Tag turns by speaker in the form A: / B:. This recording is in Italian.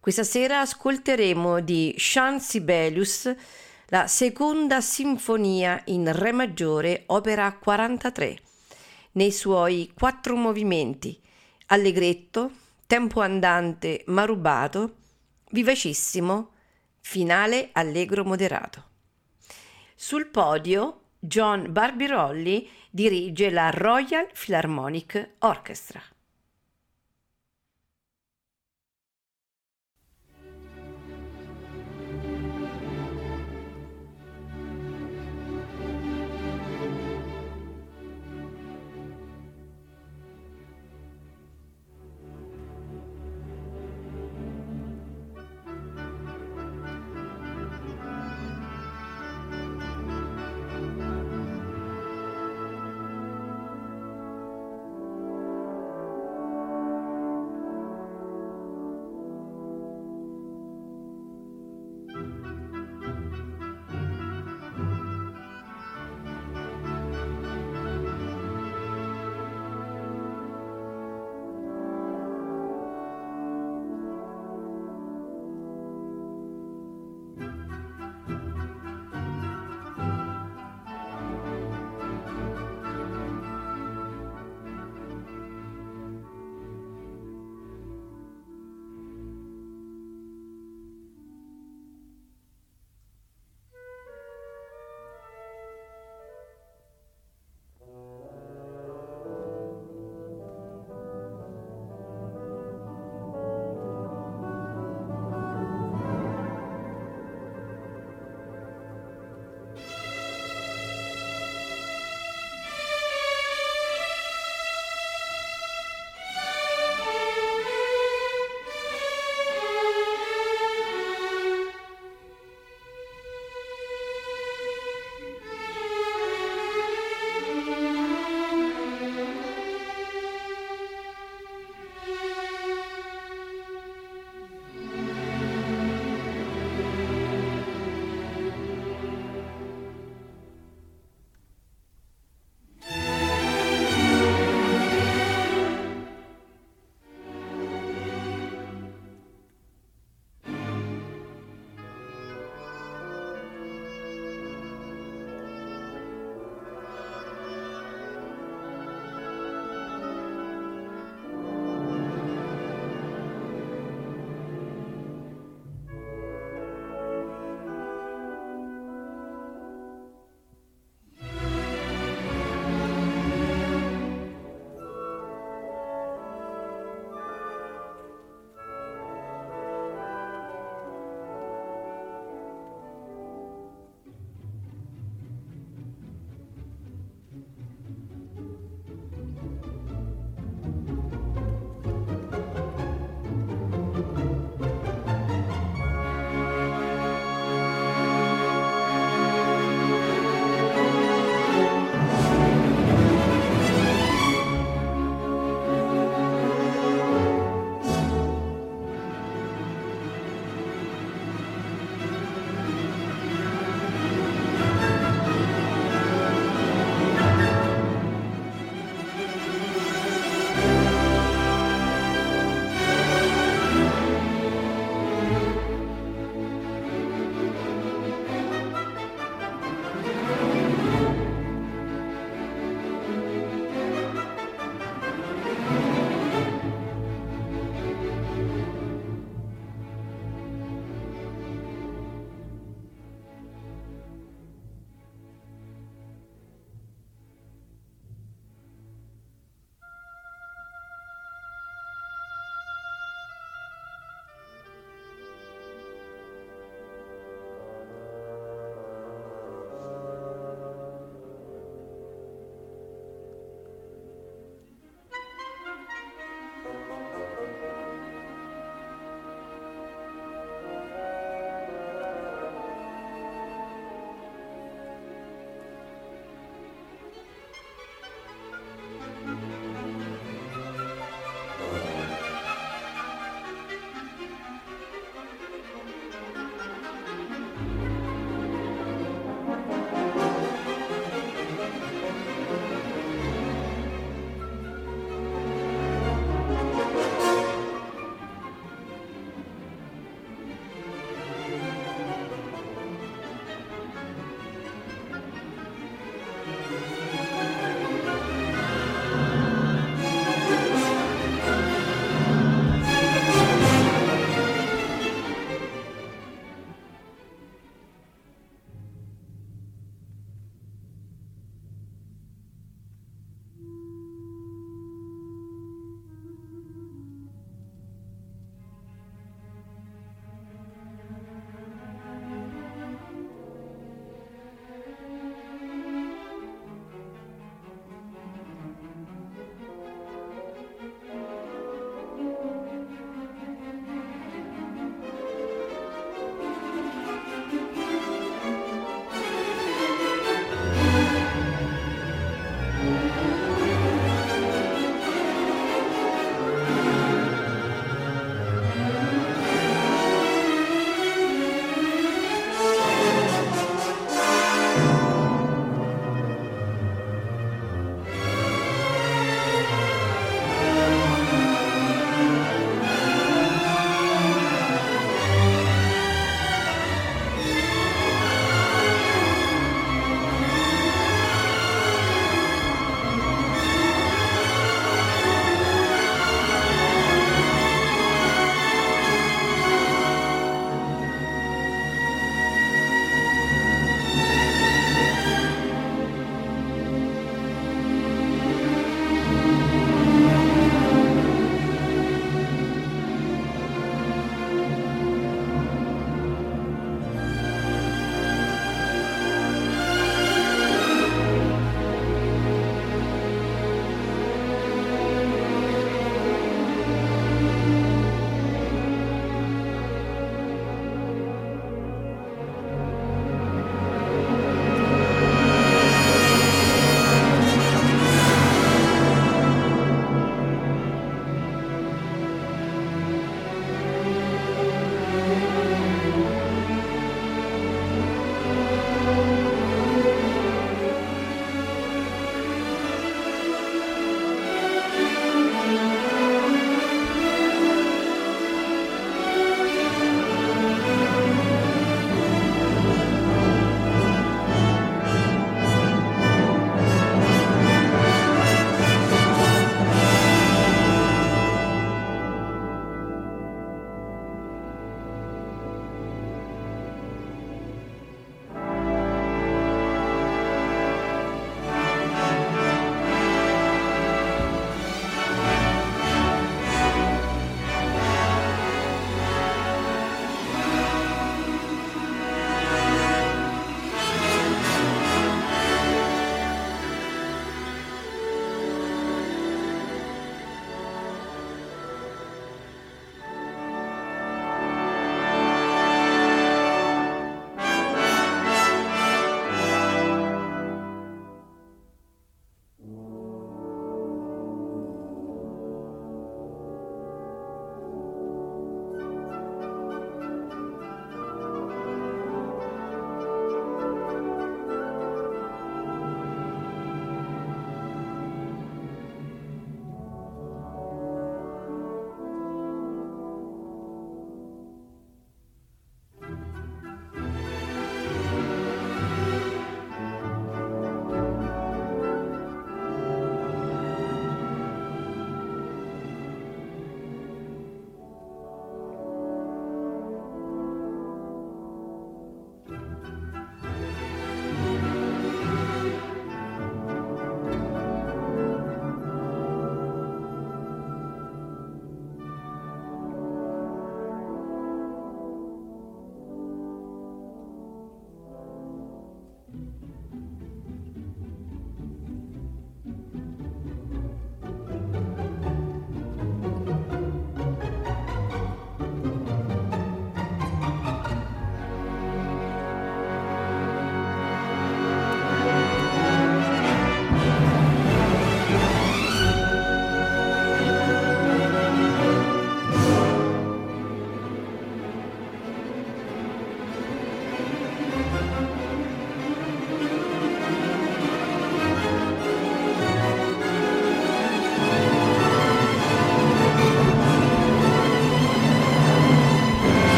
A: Questa sera ascolteremo di Sean Sibelius la seconda sinfonia in Re maggiore, opera 43, nei suoi quattro movimenti, allegretto, tempo andante ma rubato, vivacissimo, finale allegro moderato. Sul podio John Barbirolli dirige la Royal Philharmonic Orchestra.